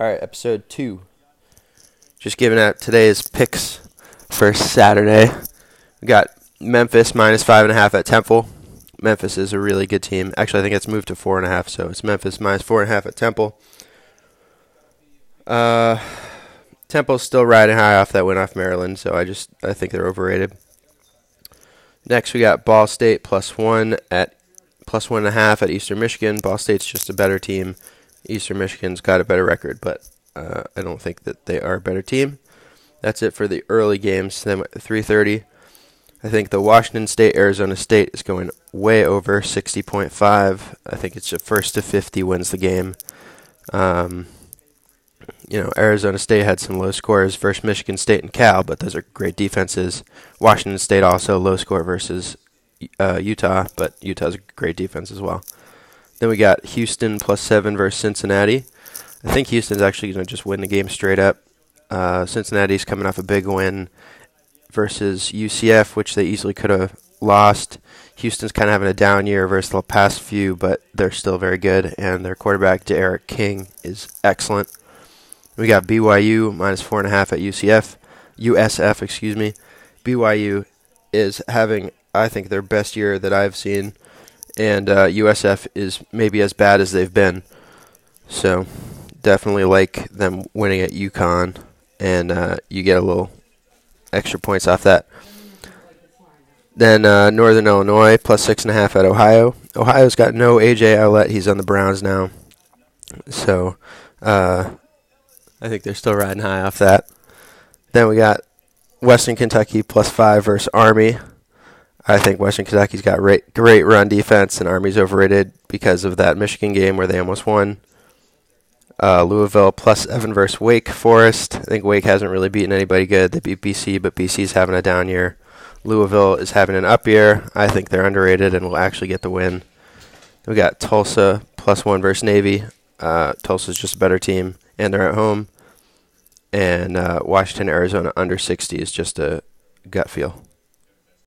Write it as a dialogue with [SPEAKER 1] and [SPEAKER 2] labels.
[SPEAKER 1] All right, episode two. Just giving out today's picks for Saturday. We got Memphis minus five and a half at Temple. Memphis is a really good team. Actually, I think it's moved to four and a half, so it's Memphis minus four and a half at Temple. Uh, Temple's still riding high off that win off Maryland, so I just I think they're overrated. Next, we got Ball State plus one at plus one and a half at Eastern Michigan. Ball State's just a better team. Eastern Michigan's got a better record, but uh, I don't think that they are a better team. That's it for the early games. Then at 3:30, I think the Washington State Arizona State is going way over 60.5. I think it's the first to 50 wins the game. Um, you know, Arizona State had some low scores versus Michigan State and Cal, but those are great defenses. Washington State also low score versus uh, Utah, but Utah's a great defense as well. Then we got Houston plus seven versus Cincinnati. I think Houston's actually going to just win the game straight up. Uh, Cincinnati's coming off a big win versus UCF, which they easily could have lost. Houston's kind of having a down year versus the past few, but they're still very good, and their quarterback, D'Eriq King, is excellent. We got BYU minus four and a half at UCF, USF, excuse me. BYU is having, I think, their best year that I've seen, and uh, USF is maybe as bad as they've been. So definitely like them winning at UConn, and uh, you get a little extra points off that. Then uh, Northern Illinois plus six and a half at Ohio. Ohio's got no AJ Ouellette. He's on the Browns now, so uh, I think they're still riding high off that. Then we got Western Kentucky plus five versus Army. I think Western Kentucky's got great, great run defense, and Army's overrated because of that Michigan game where they almost won. Uh, Louisville plus Evan versus Wake Forest. I think Wake hasn't really beaten anybody good. They beat BC, but BC's having a down year. Louisville is having an up year. I think they're underrated and will actually get the win. We got Tulsa plus one versus Navy. Uh, Tulsa's just a better team, and they're at home. And uh, Washington, Arizona under 60 is just a gut feel.